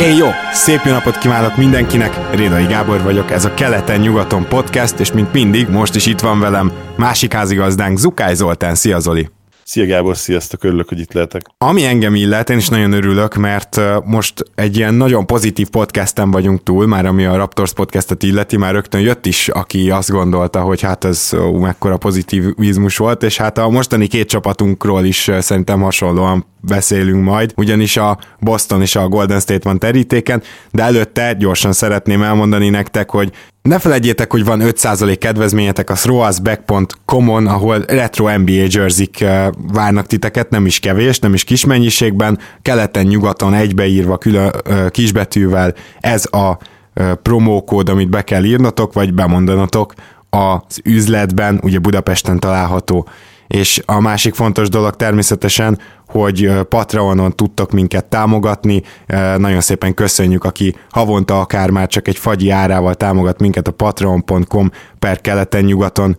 Én jó! Szép jó napot kívánok mindenkinek! Rédai Gábor vagyok, ez a Keleten-nyugaton podcast, és mint mindig, most is itt van velem másik házigazdánk, Zukály Zoltán. Szia Zoli! Szia Gábor, sziasztok, örülök, hogy itt lehetek. Ami engem illet, én is nagyon örülök, mert most egy ilyen nagyon pozitív podcasten vagyunk túl, már ami a Raptors podcastet illeti, már rögtön jött is, aki azt gondolta, hogy hát ez ó, mekkora pozitivizmus volt, és hát a mostani két csapatunkról is szerintem hasonlóan beszélünk majd, ugyanis a Boston és a Golden State van terítéken, de előtte gyorsan szeretném elmondani nektek, hogy ne felejtjétek, hogy van 5% kedvezményetek a throwusback.com-on, ahol retro NBA jersey várnak titeket, nem is kevés, nem is kis mennyiségben, keleten-nyugaton egybeírva külön kisbetűvel ez a promókód, amit be kell írnotok, vagy bemondanatok az üzletben, ugye Budapesten található és a másik fontos dolog természetesen, hogy Patreonon tudtok minket támogatni. Nagyon szépen köszönjük, aki havonta akár már csak egy fagyi árával támogat minket a patreon.com per keleten-nyugaton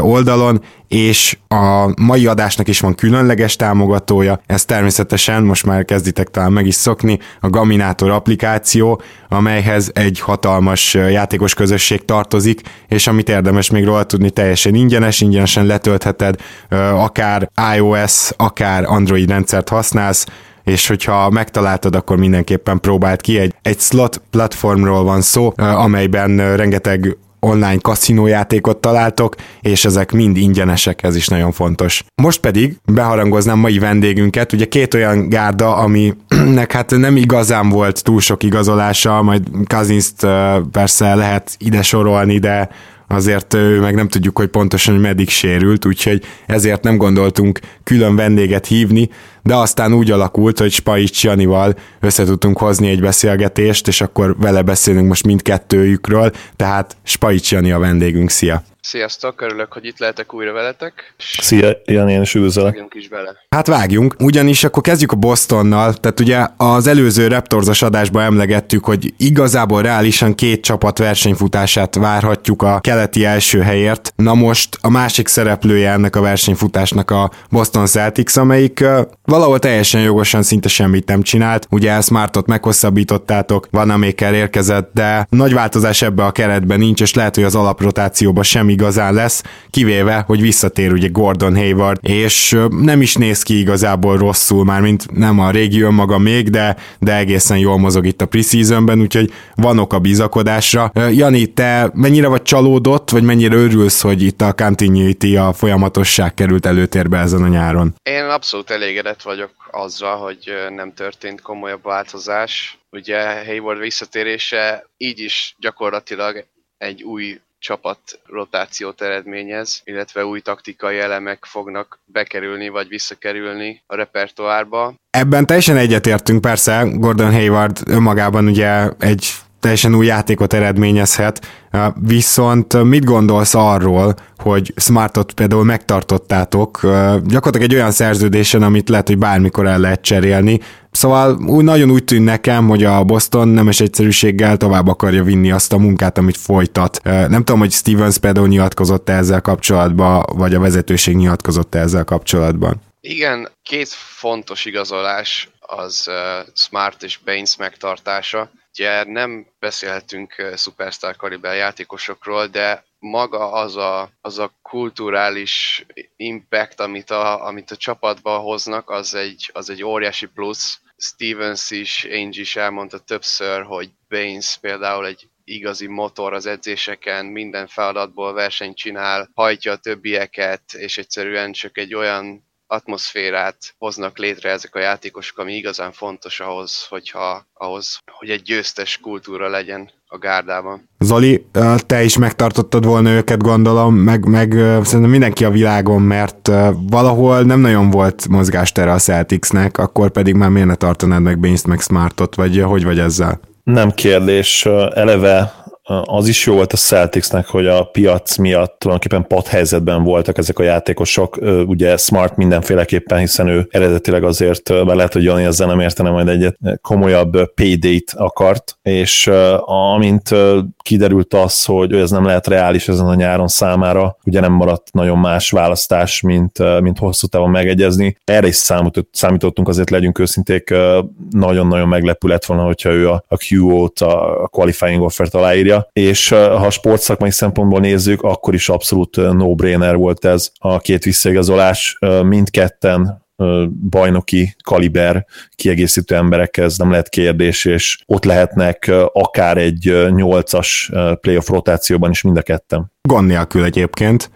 oldalon, és a mai adásnak is van különleges támogatója, ez természetesen most már kezditek talán meg is szokni, a Gaminator applikáció, amelyhez egy hatalmas játékos közösség tartozik, és amit érdemes még róla tudni, teljesen ingyenes, ingyenesen letöltheted, akár iOS, akár Android rendszert használsz, és hogyha megtaláltad, akkor mindenképpen próbáld ki. Egy, egy slot platformról van szó, amelyben rengeteg online kaszinójátékot találtok, és ezek mind ingyenesek, ez is nagyon fontos. Most pedig beharangoznám mai vendégünket, ugye két olyan gárda, aminek hát nem igazán volt túl sok igazolása, majd Kazinst persze lehet ide sorolni, de azért ő meg nem tudjuk, hogy pontosan hogy meddig sérült, úgyhogy ezért nem gondoltunk külön vendéget hívni, de aztán úgy alakult, hogy Spaics Janival össze tudtunk hozni egy beszélgetést, és akkor vele beszélünk most mindkettőjükről, tehát Spaics Jani a vendégünk, szia! Sziasztok, örülök, hogy itt lehetek újra veletek. Szia, Jani, én is üdvözlök. Vágjunk is bele. Hát vágjunk, ugyanis akkor kezdjük a Bostonnal, tehát ugye az előző Raptorsos adásban emlegettük, hogy igazából reálisan két csapat versenyfutását várhatjuk a keleti első helyért. Na most a másik szereplője ennek a versenyfutásnak a Boston Celtics, amelyik valahol teljesen jogosan szinte semmit nem csinált. Ugye Smartot meghosszabbítottátok, van améker érkezett, de nagy változás ebbe a keretben nincs, és lehet, hogy az alaprotációban sem igazán lesz, kivéve, hogy visszatér ugye Gordon Hayward, és nem is néz ki igazából rosszul, már mint nem a régi önmaga még, de, de egészen jól mozog itt a preseasonben, úgyhogy van ok a bizakodásra. Jani, te mennyire vagy csalódott, vagy mennyire örülsz, hogy itt a continuity, a folyamatosság került előtérbe ezen a nyáron? Én abszolút elégedett vagyok azzal, hogy nem történt komolyabb változás. Ugye Hayward visszatérése így is gyakorlatilag egy új csapat rotációt eredményez, illetve új taktikai elemek fognak bekerülni vagy visszakerülni a repertoárba. Ebben teljesen egyetértünk, persze Gordon Hayward önmagában ugye egy teljesen új játékot eredményezhet, viszont mit gondolsz arról, hogy Smartot például megtartottátok, gyakorlatilag egy olyan szerződésen, amit lehet, hogy bármikor el lehet cserélni, Szóval úgy, nagyon úgy tűn nekem, hogy a Boston nemes egyszerűséggel tovább akarja vinni azt a munkát, amit folytat. Nem tudom, hogy Stevens például nyilatkozott -e ezzel kapcsolatban, vagy a vezetőség nyilatkozott -e ezzel kapcsolatban. Igen, két fontos igazolás az uh, Smart és Baines megtartása. Ugye nem beszélhetünk superstar kaliber játékosokról, de maga az a, az a kulturális impact, amit a, amit a csapatba hoznak, az egy, az egy óriási plusz. Stevens is, Ainge is elmondta többször, hogy Baines például egy igazi motor az edzéseken, minden feladatból versenyt csinál, hajtja a többieket, és egyszerűen csak egy olyan atmoszférát hoznak létre ezek a játékosok, ami igazán fontos ahhoz, hogyha, ahhoz, hogy egy győztes kultúra legyen a gárdában. Zoli, te is megtartottad volna őket, gondolom, meg, meg szerintem mindenki a világon, mert valahol nem nagyon volt mozgástere a Celticsnek, akkor pedig már miért ne tartanád meg Baines meg Smartot, vagy hogy vagy ezzel? Nem kérdés, eleve az is jó volt a Celticsnek, hogy a piac miatt tulajdonképpen padhelyzetben voltak ezek a játékosok, ugye Smart mindenféleképpen, hiszen ő eredetileg azért, bár lehet, hogy Jani ezzel nem értene majd egyet, komolyabb payday-t akart, és amint kiderült az, hogy ez nem lehet reális ezen a nyáron számára, ugye nem maradt nagyon más választás, mint, mint hosszú távon megegyezni. Erre is számítottunk, azért legyünk őszinték, nagyon-nagyon meglepő lett volna, hogyha ő a, a QO-t, a qualifying offert aláírja, és ha sportszakmai szempontból nézzük, akkor is abszolút no-brainer volt ez a két visszaigazolás. Mindketten bajnoki kaliber kiegészítő emberek, ez nem lehet kérdés, és ott lehetnek akár egy nyolcas playoff rotációban is mind a ketten. Gond nélkül egyébként.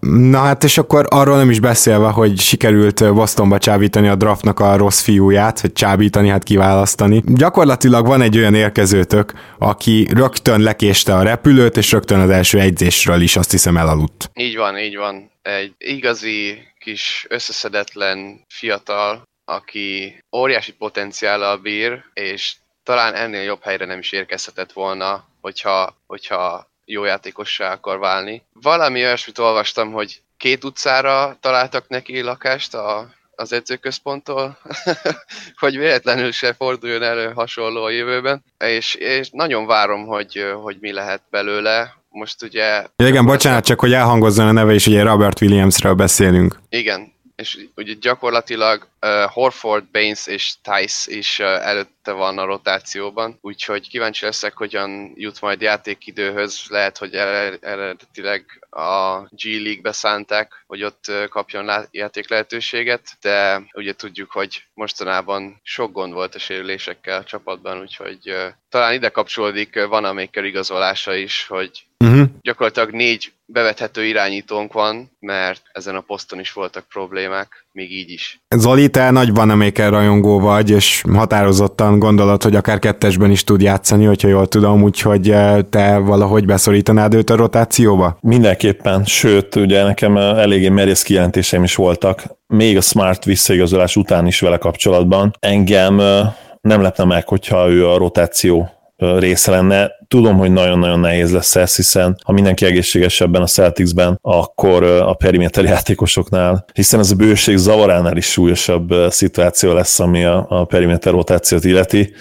Na hát és akkor arról nem is beszélve, hogy sikerült Bostonba csábítani a draftnak a rossz fiúját, hogy csábítani, hát kiválasztani. Gyakorlatilag van egy olyan érkezőtök, aki rögtön lekéste a repülőt, és rögtön az első egyzésről is azt hiszem elaludt. Így van, így van. Egy igazi kis összeszedetlen fiatal, aki óriási potenciállal bír, és talán ennél jobb helyre nem is érkezhetett volna, hogyha, hogyha jó játékossá akar válni. Valami olyasmit olvastam, hogy két utcára találtak neki lakást a, az edzőközponttól, hogy véletlenül se forduljon elő hasonló a jövőben, és, és nagyon várom, hogy, hogy mi lehet belőle. Most ugye... Igen, bocsánat, csak hogy elhangozzon a neve, és ugye Robert Williamsről beszélünk. Igen, és ugye gyakorlatilag uh, Horford, Baines és Tice is uh, előtte van a rotációban, úgyhogy kíváncsi leszek, hogyan jut majd játékidőhöz. Lehet, hogy eredetileg a G League-be szánták, hogy ott kapjon lá- játék lehetőséget, de ugye tudjuk, hogy mostanában sok gond volt a sérülésekkel a csapatban, úgyhogy uh, talán ide kapcsolódik Van Amaker igazolása is, hogy uh-huh. gyakorlatilag négy bevethető irányítónk van, mert ezen a poszton is voltak problémák, még így is. Zoli, te nagy Vanamaker rajongó vagy, és határozottan gondolod, hogy akár kettesben is tud játszani, hogyha jól tudom, úgyhogy eh, te valahogy beszorítanád őt a rotációba? Mindenképpen, sőt, ugye nekem eh, eléggé merész kijelentéseim is voltak, még a Smart visszaigazolás után is vele kapcsolatban. Engem eh, nem lepne meg, hogyha ő a rotáció része lenne. Tudom, hogy nagyon-nagyon nehéz lesz ez, hiszen ha mindenki egészségesebben a Celticsben, akkor a periméter játékosoknál, hiszen ez a bőség zavaránál is súlyosabb szituáció lesz, ami a, a periméter rotációt illeti.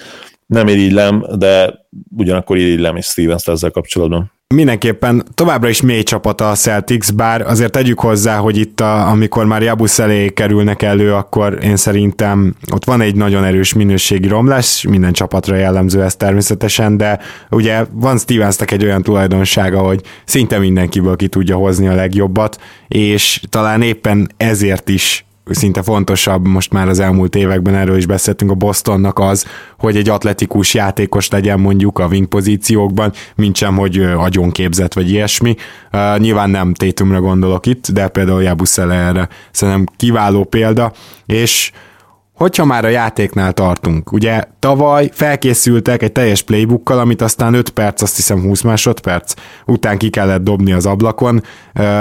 Nem irigylem, de ugyanakkor irigylem is Stevens ezzel kapcsolatban. Mindenképpen továbbra is mély csapat a Celtics, bár azért tegyük hozzá, hogy itt a, amikor már Jabusz elé kerülnek elő, akkor én szerintem ott van egy nagyon erős minőségi romlás, minden csapatra jellemző ez természetesen, de ugye van Stevensnek egy olyan tulajdonsága, hogy szinte mindenkiből ki tudja hozni a legjobbat, és talán éppen ezért is szinte fontosabb, most már az elmúlt években erről is beszéltünk a Bostonnak az, hogy egy atletikus játékos legyen mondjuk a wing pozíciókban, mint sem, hogy agyon képzett vagy ilyesmi. Uh, nyilván nem Tétumra gondolok itt, de például Jabuszele erre szerintem kiváló példa, és Hogyha már a játéknál tartunk, ugye tavaly felkészültek egy teljes playbookkal, amit aztán 5 perc, azt hiszem 20 másodperc után ki kellett dobni az ablakon,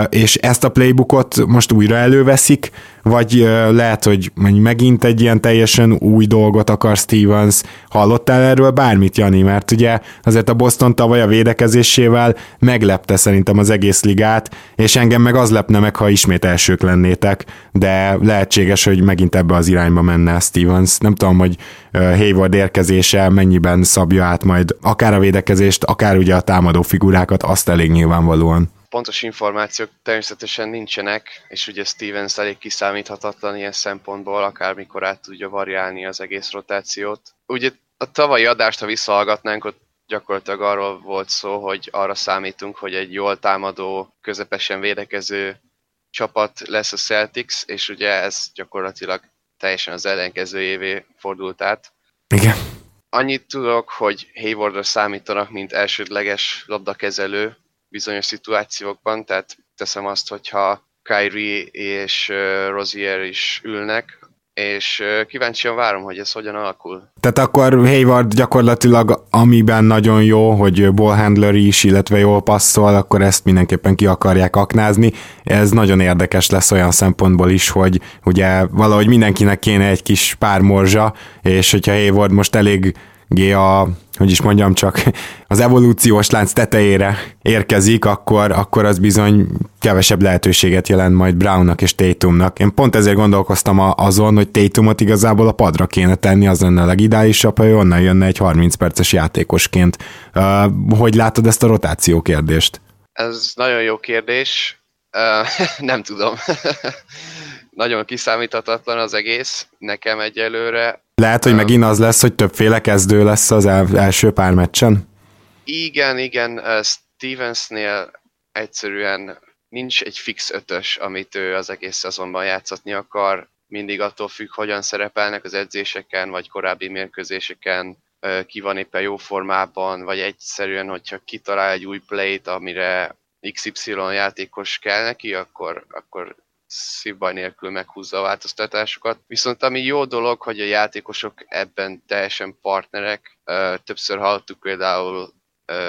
és ezt a playbookot most újra előveszik, vagy lehet, hogy megint egy ilyen teljesen új dolgot akar Stevens. Hallottál erről bármit, Jani? Mert ugye azért a Boston tavaly a védekezésével meglepte szerintem az egész ligát, és engem meg az lepne meg, ha ismét elsők lennétek, de lehetséges, hogy megint ebbe az irányba menne Stevens. Nem tudom, hogy Hayward érkezése mennyiben szabja át majd akár a védekezést, akár ugye a támadó figurákat, azt elég nyilvánvalóan pontos információk természetesen nincsenek, és ugye Stevens elég kiszámíthatatlan ilyen szempontból, akármikor át tudja variálni az egész rotációt. Ugye a tavalyi adást, ha visszahallgatnánk, ott gyakorlatilag arról volt szó, hogy arra számítunk, hogy egy jól támadó, közepesen védekező csapat lesz a Celtics, és ugye ez gyakorlatilag teljesen az ellenkezőjévé fordult át. Igen. Annyit tudok, hogy Haywardra számítanak, mint elsődleges labdakezelő, bizonyos szituációkban, tehát teszem azt, hogyha Kyrie és Rozier is ülnek, és kíváncsian várom, hogy ez hogyan alakul. Tehát akkor Hayward gyakorlatilag amiben nagyon jó, hogy ballhandler is, illetve jól passzol, akkor ezt mindenképpen ki akarják aknázni. Ez nagyon érdekes lesz olyan szempontból is, hogy ugye valahogy mindenkinek kéne egy kis pár morzsa, és hogyha Hayward most elég a, hogy is mondjam csak, az evolúciós lánc tetejére érkezik, akkor, akkor az bizony kevesebb lehetőséget jelent majd Brownnak és Tatumnak. Én pont ezért gondolkoztam azon, hogy Tatumot igazából a padra kéne tenni, az lenne a legideálisabb, ha onnan jönne egy 30 perces játékosként. Hogy látod ezt a rotáció kérdést? Ez nagyon jó kérdés. Nem tudom. nagyon kiszámíthatatlan az egész, nekem egyelőre. Lehet, hogy megint az lesz, hogy többféle kezdő lesz az első pár meccsen? Igen, igen, Stevensnél egyszerűen nincs egy fix ötös, amit ő az egész szezonban játszatni akar. Mindig attól függ, hogyan szerepelnek az edzéseken, vagy korábbi mérkőzéseken, ki van éppen jó formában, vagy egyszerűen, hogyha kitalál egy új play-t, amire XY játékos kell neki, akkor, akkor szívbaj nélkül meghúzza a változtatásokat. Viszont ami jó dolog, hogy a játékosok ebben teljesen partnerek. Többször hallottuk például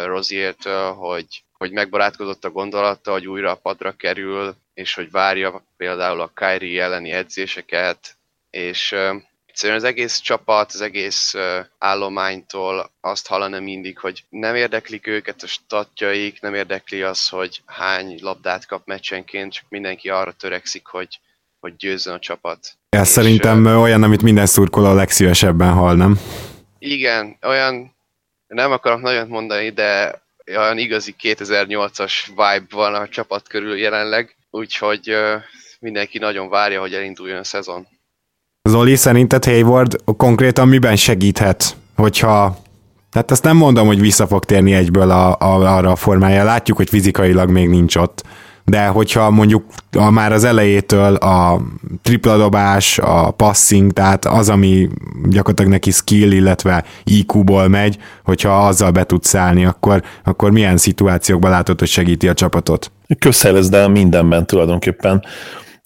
Roziertől, hogy, hogy megbarátkozott a gondolata, hogy újra a padra kerül, és hogy várja például a Kyrie elleni edzéseket, és egyszerűen az egész csapat, az egész állománytól azt hallani mindig, hogy nem érdeklik őket a statjaik, nem érdekli az, hogy hány labdát kap meccsenként, csak mindenki arra törekszik, hogy, hogy győzzön a csapat. Ez és, szerintem uh, olyan, amit minden szurkoló a legszívesebben hall, nem? Igen, olyan, nem akarok nagyon mondani, de olyan igazi 2008-as vibe van a csapat körül jelenleg, úgyhogy mindenki nagyon várja, hogy elinduljon a szezon. Zoli, szerinted Hayward konkrétan miben segíthet, hogyha tehát azt nem mondom, hogy vissza fog térni egyből a, a, arra a formája. Látjuk, hogy fizikailag még nincs ott. De hogyha mondjuk a, már az elejétől a tripla dobás, a passing, tehát az, ami gyakorlatilag neki skill, illetve IQ-ból megy, hogyha azzal be tudsz szállni, akkor, akkor milyen szituációkban látod, hogy segíti a csapatot? Közhelyez, de mindenben tulajdonképpen.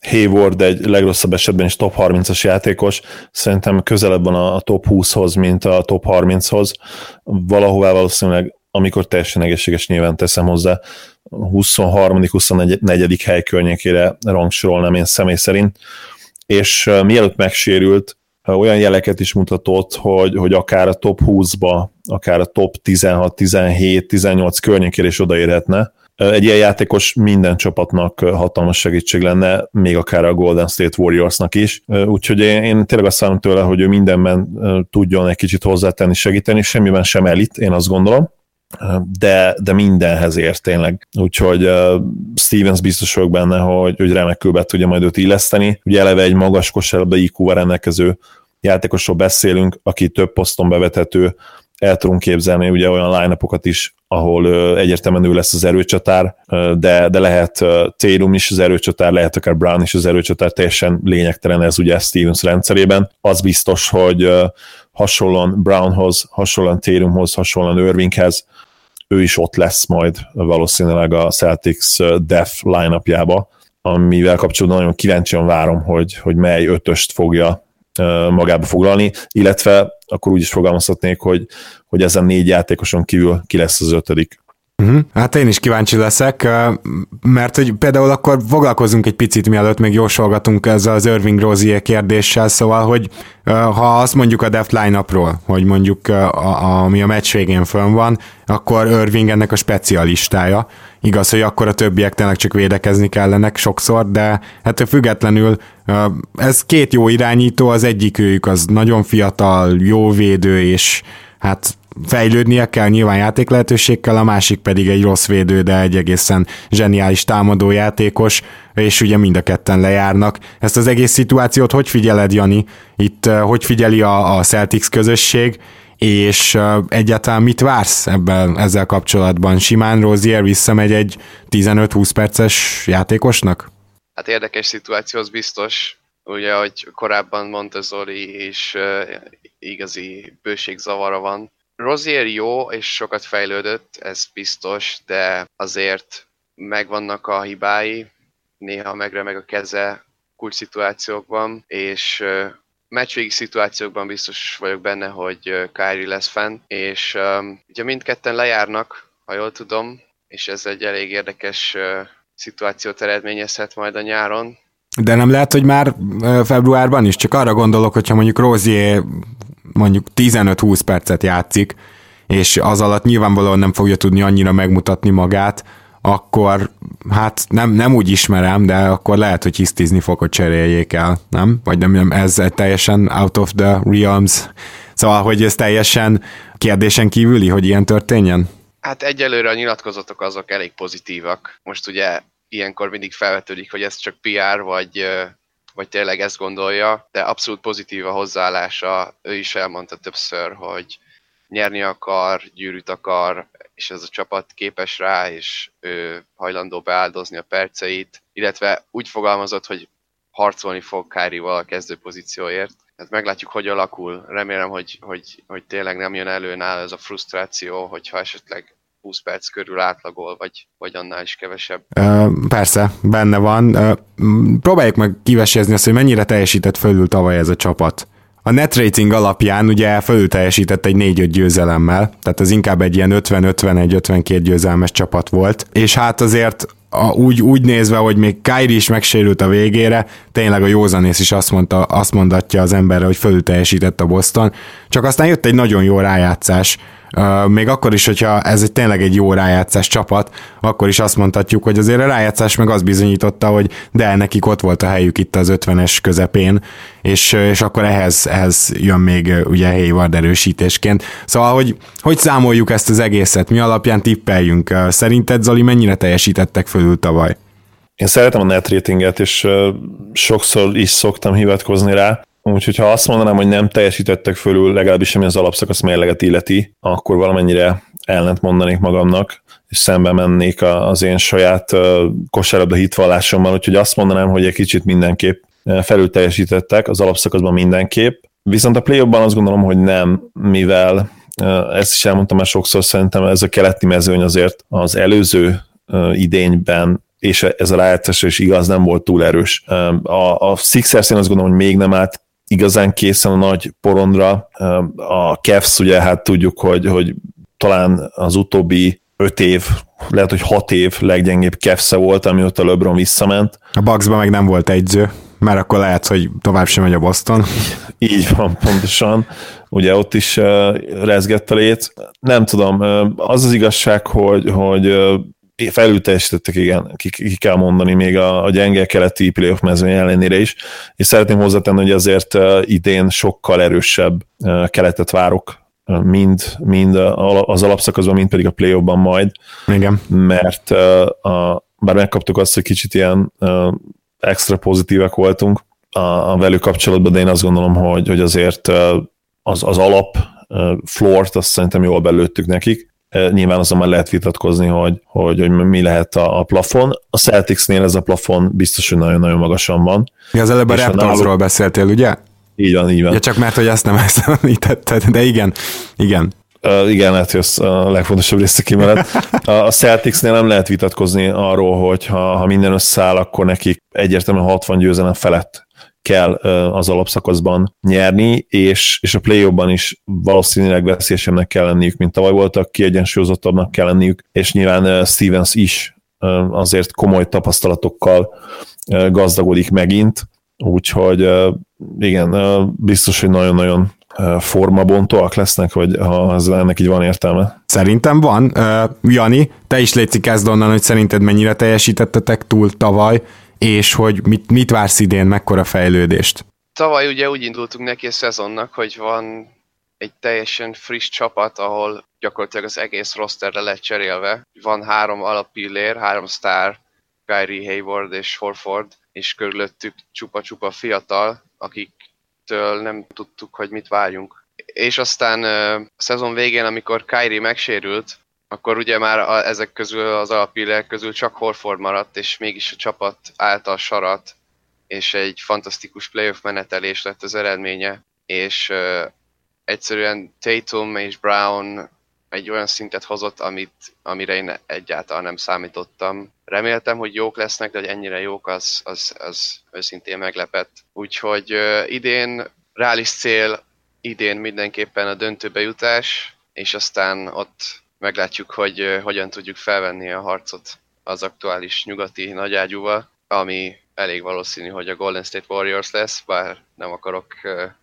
Hayward egy legrosszabb esetben is top 30-as játékos, szerintem közelebb van a top 20-hoz, mint a top 30-hoz. Valahová valószínűleg, amikor teljesen egészséges nyilván teszem hozzá, 23.-24. hely környékére rangsorolnám én személy szerint, és mielőtt megsérült, olyan jeleket is mutatott, hogy, hogy akár a top 20-ba, akár a top 16, 17, 18 környékére is odaérhetne, egy ilyen játékos minden csapatnak hatalmas segítség lenne, még akár a Golden State Warriorsnak is. Úgyhogy én, én tényleg azt várom tőle, hogy ő mindenben tudjon egy kicsit hozzátenni, segíteni, semmiben sem elit, én azt gondolom de, de mindenhez ért tényleg. Úgyhogy uh, Stevens biztos vagyok benne, hogy, hogy remekül be tudja majd őt illeszteni. Ugye eleve egy magas kosárlabda IQ-val rendelkező játékosról beszélünk, aki több poszton bevethető, el tudunk képzelni ugye olyan line is, ahol egyértelműen ő lesz az erőcsatár, de, de lehet Tatum is az erőcsatár, lehet akár Brown is az erőcsatár, teljesen lényegtelen ez ugye Stevens rendszerében. Az biztos, hogy hasonlóan Brownhoz, hasonlóan Tatumhoz, hasonlóan Irvinghez, ő is ott lesz majd valószínűleg a Celtics def line-upjába, amivel kapcsolatban nagyon kíváncsian várom, hogy, hogy mely ötöst fogja magába foglalni, illetve akkor úgy is fogalmazhatnék, hogy, hogy ezen négy játékoson kívül ki lesz az ötödik. Uh-huh. Hát én is kíváncsi leszek, mert hogy például akkor foglalkozunk egy picit, mielőtt még jósolgatunk ezzel az Irving Rozier kérdéssel, szóval, hogy ha azt mondjuk a depth line-upról, hogy mondjuk a, a, ami a meccs végén fönn van, akkor Irving ennek a specialistája. Igaz, hogy akkor a többiek tényleg csak védekezni kellenek sokszor, de hát függetlenül ez két jó irányító, az egyik őjük az nagyon fiatal, jó védő, és hát fejlődnie kell nyilván játék lehetőségkel, a másik pedig egy rossz védő, de egy egészen zseniális támadó játékos, és ugye mind a ketten lejárnak. Ezt az egész szituációt hogy figyeled, Jani? Itt hogy figyeli a, a Celtics közösség, és egyáltalán mit vársz ebben, ezzel kapcsolatban? Simán Rozier visszamegy egy 15-20 perces játékosnak? Hát érdekes szituáció, az biztos. Ugye, hogy korábban mondta Zoli, és uh, igazi bőségzavara van. Rozier jó, és sokat fejlődött, ez biztos, de azért megvannak a hibái, néha megremeg a keze kulcs szituációkban, és meccsvégi szituációkban biztos vagyok benne, hogy Kyrie lesz fenn, és um, ugye mindketten lejárnak, ha jól tudom, és ez egy elég érdekes szituációt eredményezhet majd a nyáron. De nem lehet, hogy már februárban is? Csak arra gondolok, hogyha mondjuk Rozier mondjuk 15-20 percet játszik, és az alatt nyilvánvalóan nem fogja tudni annyira megmutatni magát, akkor hát nem, nem úgy ismerem, de akkor lehet, hogy hisztizni fog, hogy cseréljék el, nem? Vagy nem, nem, ez teljesen out of the realms. Szóval, hogy ez teljesen kérdésen kívüli, hogy ilyen történjen? Hát egyelőre a nyilatkozatok azok elég pozitívak. Most ugye ilyenkor mindig felvetődik, hogy ez csak PR, vagy, vagy tényleg ezt gondolja, de abszolút pozitív a hozzáállása. Ő is elmondta többször, hogy nyerni akar, gyűrűt akar, és ez a csapat képes rá, és ő hajlandó beáldozni a perceit, illetve úgy fogalmazott, hogy harcolni fog Kárival a kezdő pozícióért. Hát meglátjuk, hogy alakul. Remélem, hogy, hogy, hogy tényleg nem jön elő nála ez a frusztráció, hogyha esetleg 20 perc körül átlagol, vagy, vagy annál is kevesebb. Persze, benne van. Próbáljuk meg kivesézni azt, hogy mennyire teljesített fölül tavaly ez a csapat. A net rating alapján ugye fölül teljesített egy 4-5 győzelemmel, tehát az inkább egy ilyen 50-51-52 győzelmes csapat volt, és hát azért a, úgy, úgy nézve, hogy még Kyrie is megsérült a végére, tényleg a józanész is azt, mondta, azt mondatja az emberre, hogy fölül teljesített a Boston, csak aztán jött egy nagyon jó rájátszás, még akkor is, hogyha ez egy tényleg egy jó rájátszás csapat, akkor is azt mondhatjuk, hogy azért a rájátszás meg azt bizonyította, hogy de nekik ott volt a helyük itt az 50-es közepén, és, és akkor ehhez, ehhez jön még ugye Hayward erősítésként. Szóval, hogy hogy számoljuk ezt az egészet, mi alapján tippeljünk? Szerinted, Zoli, mennyire teljesítettek fölül tavaly? Én szeretem a net ratinget, és sokszor is szoktam hivatkozni rá. Úgyhogy ha azt mondanám, hogy nem teljesítettek fölül, legalábbis ami az alapszakasz mérleget illeti, akkor valamennyire ellent mondanék magamnak, és szembe mennék az én saját kosárlabda hitvallásommal, úgyhogy azt mondanám, hogy egy kicsit mindenképp felül teljesítettek, az alapszakaszban mindenképp. Viszont a play azt gondolom, hogy nem, mivel ezt is elmondtam már sokszor, szerintem ez a keleti mezőny azért az előző idényben és ez a rájátszásra is igaz, nem volt túl erős. A, a Sixers én azt gondolom, hogy még nem állt igazán készen a nagy porondra. A Cavs ugye hát tudjuk, hogy, hogy talán az utóbbi öt év, lehet, hogy hat év leggyengébb Cavs volt, amióta LeBron visszament. A Bucksban meg nem volt egyző, mert akkor lehet, hogy tovább sem megy a Boston. Így van, pontosan. Ugye ott is uh, rezgett a lét. Nem tudom, uh, az az igazság, hogy, hogy uh, felülteljesítettek, igen, ki, ki kell mondani még a, a gyenge keleti playoff mezőny ellenére is, és szeretném hozzátenni, hogy azért idén sokkal erősebb keletet várok, mind, mind az alapszakaszban, mind pedig a play majd. Igen. Mert a, bár megkaptuk azt, hogy kicsit ilyen extra pozitívek voltunk a, a velük kapcsolatban, de én azt gondolom, hogy, hogy azért az, az alap floort azt szerintem jól belőttük nekik, Nyilván azon már lehet vitatkozni, hogy, hogy, hogy mi lehet a, a plafon. A Celticsnél ez a plafon biztos, hogy nagyon-nagyon magasan van. Ja, az előbb a Raptorsról náluk... beszéltél, ugye? Így van, így van. Ja, csak mert, hogy ezt nem ezt említetted, de igen, igen. Uh, igen, lehet, hogy az a legfontosabb része kimaradt. A Celticsnél nem lehet vitatkozni arról, hogy ha, ha minden összeáll, akkor nekik egyértelműen 60 győzelem felett kell az alapszakaszban nyerni, és, és a play is valószínűleg veszélyesebbnek kell lenniük, mint tavaly voltak, kiegyensúlyozottabbnak kell lenniük, és nyilván Stevens is azért komoly tapasztalatokkal gazdagodik megint, úgyhogy igen, biztos, hogy nagyon-nagyon formabontóak lesznek, vagy ha ez ennek így van értelme? Szerintem van. Uh, Jani, te is létszik kezd onnan, hogy szerinted mennyire teljesítettetek túl tavaly, és hogy mit, mit vársz idén, mekkora fejlődést? Tavaly ugye úgy indultunk neki a szezonnak, hogy van egy teljesen friss csapat, ahol gyakorlatilag az egész rosterre lett cserélve. Van három alappillér, három sztár, Kyrie Hayward és Horford, és körülöttük csupa-csupa fiatal, akiktől nem tudtuk, hogy mit várjunk. És aztán a szezon végén, amikor Kyrie megsérült, akkor ugye már a, ezek közül az alapillek közül csak Horford maradt, és mégis a csapat által sarat, és egy fantasztikus playoff menetelés lett az eredménye, és uh, egyszerűen Tatum és Brown egy olyan szintet hozott, amit, amire én egyáltalán nem számítottam. Reméltem, hogy jók lesznek, de hogy ennyire jók, az, az, az őszintén meglepett. Úgyhogy uh, idén reális cél, idén mindenképpen a döntőbe jutás, és aztán ott meglátjuk, hogy hogyan tudjuk felvenni a harcot az aktuális nyugati nagyágyúval, ami elég valószínű, hogy a Golden State Warriors lesz, bár nem akarok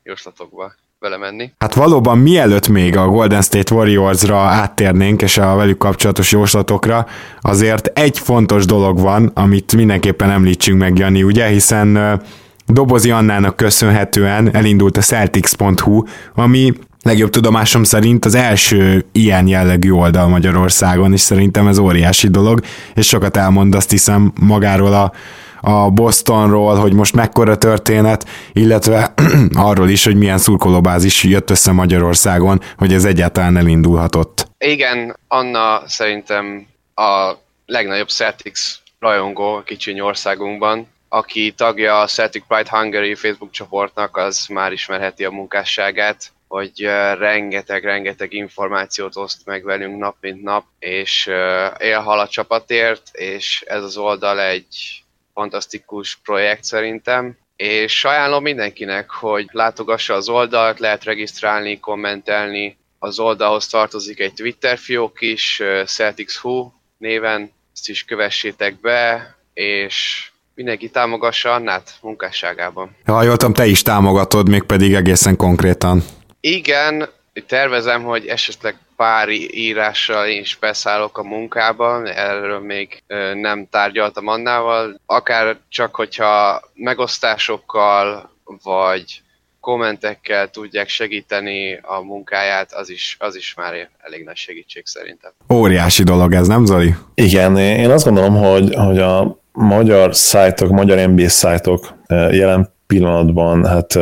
jóslatokba vele menni. Hát valóban mielőtt még a Golden State Warriors-ra áttérnénk, és a velük kapcsolatos jóslatokra, azért egy fontos dolog van, amit mindenképpen említsünk meg, Jani, ugye, hiszen Dobozi Annának köszönhetően elindult a Celtics.hu, ami legjobb tudomásom szerint az első ilyen jellegű oldal Magyarországon, és szerintem ez óriási dolog, és sokat elmond azt hiszem magáról a a Bostonról, hogy most mekkora történet, illetve arról is, hogy milyen szurkolóbázis jött össze Magyarországon, hogy ez egyáltalán elindulhatott. Igen, Anna szerintem a legnagyobb Celtics rajongó kicsi országunkban, aki tagja a Celtic Pride Hungary Facebook csoportnak, az már ismerheti a munkásságát, hogy rengeteg-rengeteg információt oszt meg velünk nap mint nap, és élhal a csapatért, és ez az oldal egy fantasztikus projekt szerintem, és ajánlom mindenkinek, hogy látogassa az oldalt, lehet regisztrálni, kommentelni, az oldalhoz tartozik egy Twitter fiók is, Celtics Who néven, ezt is kövessétek be, és mindenki támogassa Annát munkásságában. Ha jól te is támogatod, még pedig egészen konkrétan. Igen, tervezem, hogy esetleg pár írással én is beszállok a munkában, erről még nem tárgyaltam Annával, akár csak hogyha megosztásokkal, vagy kommentekkel tudják segíteni a munkáját, az is, az is már elég nagy segítség szerintem. Óriási dolog ez, nem Zoli? Igen, én azt gondolom, hogy, hogy a magyar szájtok, magyar NBA szájtok jelen pillanatban hát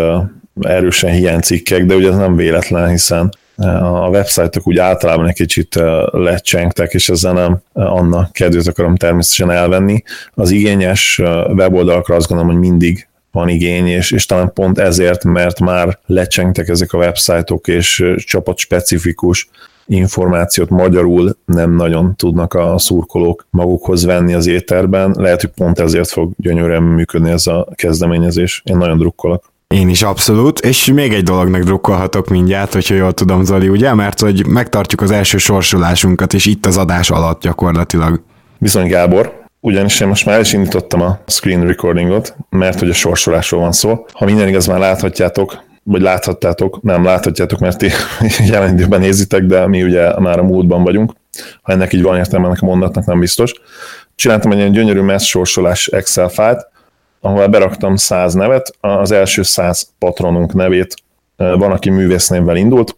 erősen hiánycikkek, de ugye ez nem véletlen, hiszen a websájtok úgy általában egy kicsit lecsengtek, és ezzel nem annak kedvét akarom természetesen elvenni. Az igényes weboldalakra azt gondolom, hogy mindig van igény, és, és talán pont ezért, mert már lecsengtek ezek a websájtok, és csapat specifikus információt magyarul nem nagyon tudnak a szurkolók magukhoz venni az éterben. Lehet, hogy pont ezért fog gyönyörűen működni ez a kezdeményezés. Én nagyon drukkolok. Én is abszolút, és még egy dolognak drukkolhatok mindjárt, hogyha jól tudom, Zoli, ugye? Mert hogy megtartjuk az első sorsolásunkat, és itt az adás alatt gyakorlatilag. Bizony, Gábor, ugyanis én most már is indítottam a screen recordingot, mert hogy a sorsolásról van szó. Ha minden igaz, már láthatjátok, vagy láthattátok, nem láthatjátok, mert ti jelen időben nézitek, de mi ugye már a múltban vagyunk. Ha ennek így van értelme, ennek a mondatnak nem biztos. Csináltam egy ilyen gyönyörű messz sorsolás Excel fájlt, ahol beraktam száz nevet, az első száz patronunk nevét van, aki művésznévvel indult,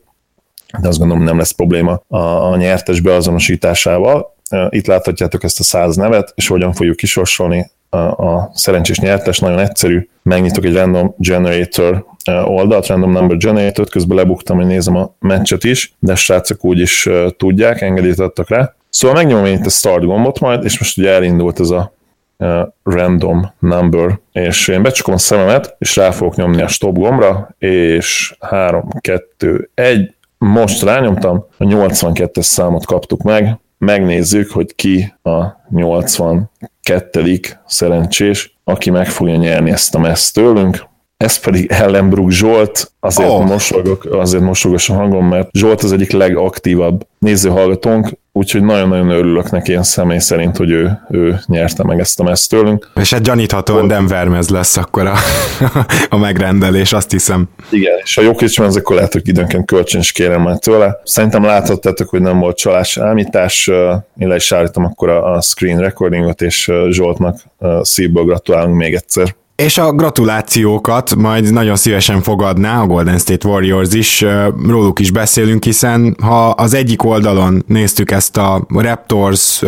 de azt gondolom nem lesz probléma a, a nyertes beazonosításával. Itt láthatjátok ezt a száz nevet, és hogyan fogjuk kisorsolni a, a szerencsés nyertes, nagyon egyszerű. Megnyitok egy random generator oldalt, random number generator közben lebuktam, hogy nézem a meccset is, de a srácok úgy is tudják, engedélyt adtak rá. Szóval megnyomom én itt a start gombot majd, és most ugye elindult ez a random number, és én becsukom a szememet, és rá fogok nyomni a stop gombra, és 3, 2, 1, most rányomtam, a 82-es számot kaptuk meg, megnézzük, hogy ki a 82. szerencsés, aki meg fogja nyerni ezt a meszt tőlünk. Ez pedig Ellenbrook Zsolt, azért oh. mosogok, azért mosogos a hangom, mert Zsolt az egyik legaktívabb nézőhallgatónk, úgyhogy nagyon-nagyon örülök neki én személy szerint, hogy ő, ő nyerte meg ezt a meszt tőlünk. És hát gyaníthatóan Denver mez lesz akkor a, a megrendelés, azt hiszem. Igen, és ha jó van, akkor lehet, hogy időnként kölcsön is kérem már tőle. Szerintem láthattátok, hogy nem volt csalás állítás, én le is állítom akkor a, a screen recordingot, és Zsoltnak szívből gratulálunk még egyszer. És a gratulációkat majd nagyon szívesen fogadná a Golden State Warriors is, róluk is beszélünk, hiszen ha az egyik oldalon néztük ezt a Raptors,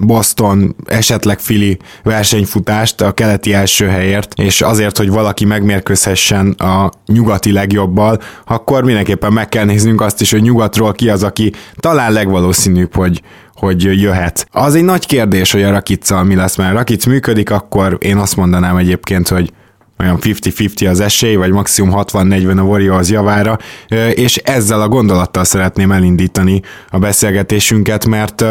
Boston, esetleg Philly versenyfutást a keleti első helyért, és azért, hogy valaki megmérkőzhessen a nyugati legjobbal, akkor mindenképpen meg kell néznünk azt is, hogy nyugatról ki az, aki talán legvalószínűbb, hogy hogy jöhet. Az egy nagy kérdés, hogy a Rakiccal mi lesz, mert Rakic működik, akkor én azt mondanám egyébként, hogy olyan 50-50 az esély, vagy maximum 60-40 a Warriors javára, és ezzel a gondolattal szeretném elindítani a beszélgetésünket, mert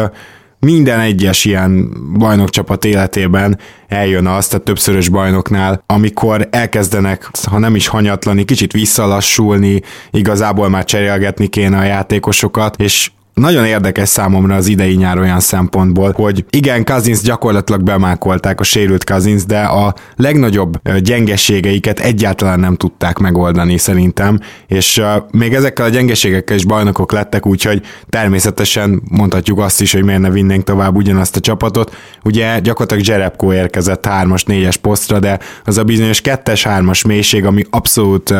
minden egyes ilyen bajnokcsapat életében eljön az, tehát többszörös bajnoknál, amikor elkezdenek, ha nem is hanyatlani, kicsit visszalassulni, igazából már cserélgetni kéne a játékosokat, és nagyon érdekes számomra az idei nyár olyan szempontból, hogy igen, Cousins gyakorlatilag bemákolták a sérült Cousins, de a legnagyobb gyengeségeiket egyáltalán nem tudták megoldani szerintem, és még ezekkel a gyengeségekkel is bajnokok lettek, úgyhogy természetesen mondhatjuk azt is, hogy miért ne vinnénk tovább ugyanazt a csapatot. Ugye gyakorlatilag Jerebko érkezett 3-as, 4-es posztra, de az a bizonyos 2-es, 3-as mélység, ami abszolút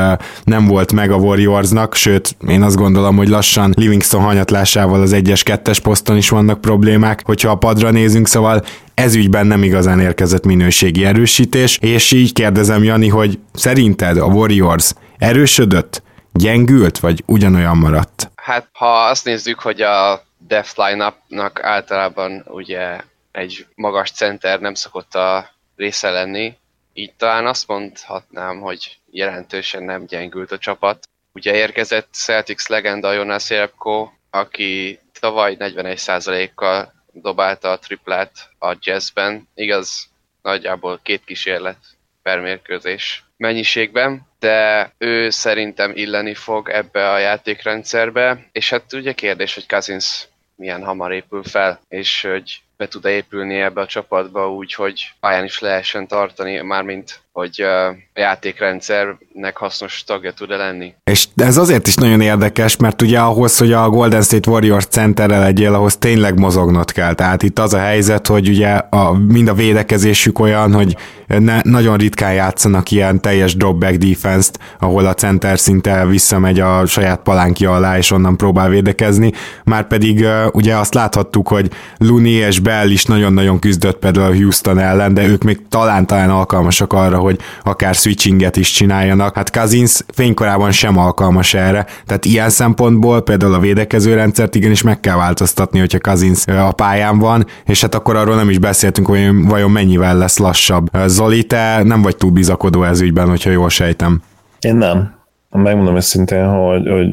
nem volt meg a Warriorsnak, sőt, én azt gondolom, hogy lassan Livingston hanyatlásával az 1-es, 2-es poszton is vannak problémák, hogyha a padra nézünk, szóval ez ügyben nem igazán érkezett minőségi erősítés, és így kérdezem Jani, hogy szerinted a Warriors erősödött, gyengült, vagy ugyanolyan maradt? Hát, ha azt nézzük, hogy a Death line-upnak általában ugye egy magas center nem szokott a része lenni, így talán azt mondhatnám, hogy jelentősen nem gyengült a csapat. Ugye érkezett Celtics legenda Jonas Jerebko, aki tavaly 41%-kal dobálta a triplát a jazzben, igaz, nagyjából két kísérlet per mérkőzés mennyiségben, de ő szerintem illeni fog ebbe a játékrendszerbe, és hát ugye kérdés, hogy Cousins milyen hamar épül fel, és hogy be tud épülni ebbe a csapatba úgy, hogy pályán is lehessen tartani, mármint hogy a játékrendszernek hasznos tagja tud-e lenni. És ez azért is nagyon érdekes, mert ugye ahhoz, hogy a Golden State Warriors centerre legyél, ahhoz tényleg mozognod kell. Tehát itt az a helyzet, hogy ugye a, mind a védekezésük olyan, hogy ne, nagyon ritkán játszanak ilyen teljes dropback defense-t, ahol a center szinte visszamegy a saját palánkja alá, és onnan próbál védekezni. Már pedig uh, ugye azt láthattuk, hogy Luni és Bell is nagyon-nagyon küzdött például a Houston ellen, de ők még talán-talán alkalmasak arra, hogy akár switchinget is csináljanak. Hát Cousins fénykorában sem alkalmas erre, tehát ilyen szempontból például a védekező rendszert igenis meg kell változtatni, hogyha Cousins a pályán van, és hát akkor arról nem is beszéltünk, hogy vajon mennyivel lesz lassabb. Zoli, te nem vagy túl bizakodó ez ügyben, hogyha jól sejtem. Én nem megmondom őszintén, hogy, hogy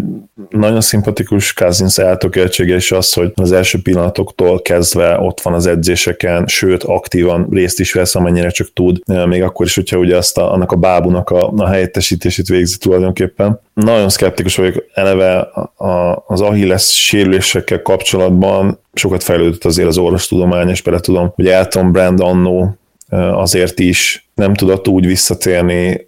nagyon szimpatikus Cousins eltökéltsége és az, hogy az első pillanatoktól kezdve ott van az edzéseken, sőt aktívan részt is vesz, amennyire csak tud, még akkor is, hogyha ugye azt a, annak a bábunak a, a helyettesítését végzi tulajdonképpen. Nagyon szkeptikus vagyok eleve a, az Achilles sérülésekkel kapcsolatban, sokat fejlődött azért az orvostudomány, és bele tudom, hogy Elton Brand annó azért is nem tudott úgy visszatérni,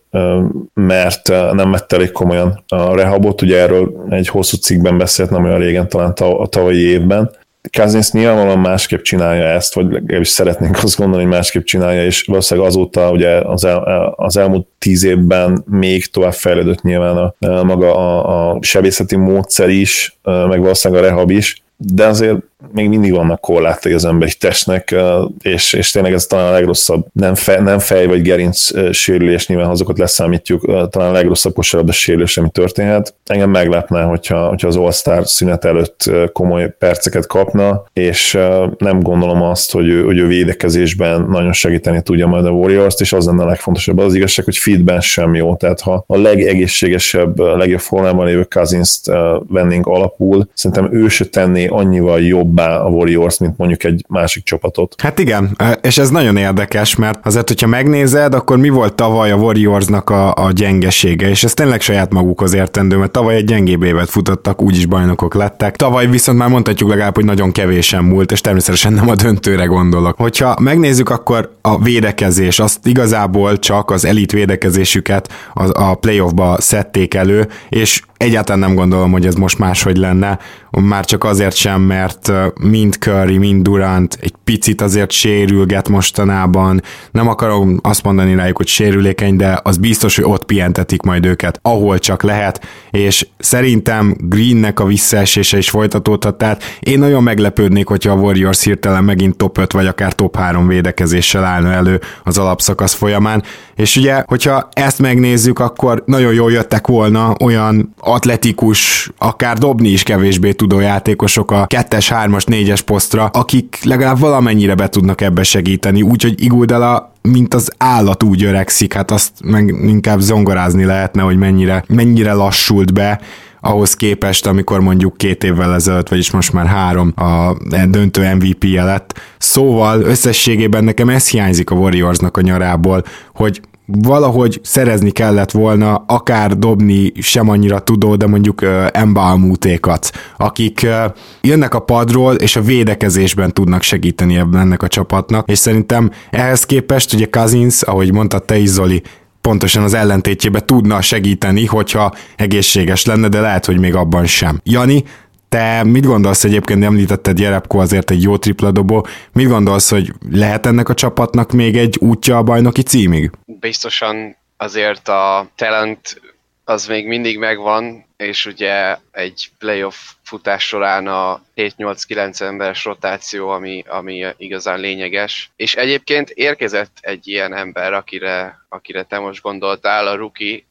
mert nem vette elég komolyan a rehabot, ugye erről egy hosszú cikkben beszélt, nem olyan régen, talán a tavalyi évben. Kazinsz nyilvánvalóan másképp csinálja ezt, vagy legalábbis szeretnénk azt gondolni, hogy másképp csinálja, és valószínűleg azóta ugye az, el, az elmúlt tíz évben még tovább fejlődött nyilván a, maga a, a sebészeti módszer is, meg valószínűleg a rehab is, de azért még mindig vannak korlátai az emberi testnek, és, és tényleg ez talán a legrosszabb, nem, fej, nem fej vagy gerinc sérülés, nyilván azokat leszámítjuk, talán a legrosszabb kosárlabda sérülés, ami történhet. Engem meglepne, hogyha, hogyha az All-Star szünet előtt komoly perceket kapna, és nem gondolom azt, hogy ő, hogy ő védekezésben nagyon segíteni tudja majd a Warriors-t, és az lenne a legfontosabb. Az igazság, hogy feedben sem jó, tehát ha a legegészségesebb, legjobb formában lévő cousins vennénk alapul, szerintem ő se tenné annyival jobb jobbá a Warriors, mint mondjuk egy másik csapatot. Hát igen, és ez nagyon érdekes, mert azért, hogyha megnézed, akkor mi volt tavaly a Warriorsnak a, a gyengesége, és ez tényleg saját magukhoz értendő, mert tavaly egy gyengébb évet futottak, úgyis bajnokok lettek. Tavaly viszont már mondhatjuk legalább, hogy nagyon kevésen múlt, és természetesen nem a döntőre gondolok. Hogyha megnézzük, akkor a védekezés, azt igazából csak az elit védekezésüket a, a playoffba szedték elő, és egyáltalán nem gondolom, hogy ez most máshogy lenne, már csak azért sem, mert mind Curry, mind Durant egy picit azért sérülget mostanában, nem akarom azt mondani rájuk, hogy sérülékeny, de az biztos, hogy ott pihentetik majd őket, ahol csak lehet, és szerintem Greennek a visszaesése is folytatódhat, tehát én nagyon meglepődnék, hogyha a Warriors hirtelen megint top 5 vagy akár top 3 védekezéssel állna elő az alapszakasz folyamán, és ugye, hogyha ezt megnézzük, akkor nagyon jól jöttek volna olyan atletikus, akár dobni is kevésbé tudó játékosok a 2-es, 3-as, 4-es posztra, akik legalább valamennyire be tudnak ebbe segíteni, úgyhogy Iguldala mint az állat úgy öregszik, hát azt meg inkább zongorázni lehetne, hogy mennyire, mennyire lassult be, ahhoz képest, amikor mondjuk két évvel ezelőtt, vagyis most már három a döntő MVP-je lett. Szóval összességében nekem ez hiányzik a Warriorsnak a nyarából, hogy valahogy szerezni kellett volna akár dobni sem annyira tudó, de mondjuk Embalmútékat, akik jönnek a padról, és a védekezésben tudnak segíteni ebben ennek a csapatnak, és szerintem ehhez képest ugye Cousins, ahogy mondta te is Zoli, pontosan az ellentétjébe tudna segíteni, hogyha egészséges lenne, de lehet, hogy még abban sem. Jani, te mit gondolsz egyébként, említetted Jerebko azért egy jó tripla dobó, mit gondolsz, hogy lehet ennek a csapatnak még egy útja a bajnoki címig? Biztosan azért a talent az még mindig megvan, és ugye egy playoff futás során a 7-8-9 emberes rotáció, ami, ami igazán lényeges. És egyébként érkezett egy ilyen ember, akire, akire te most gondoltál, a rookie,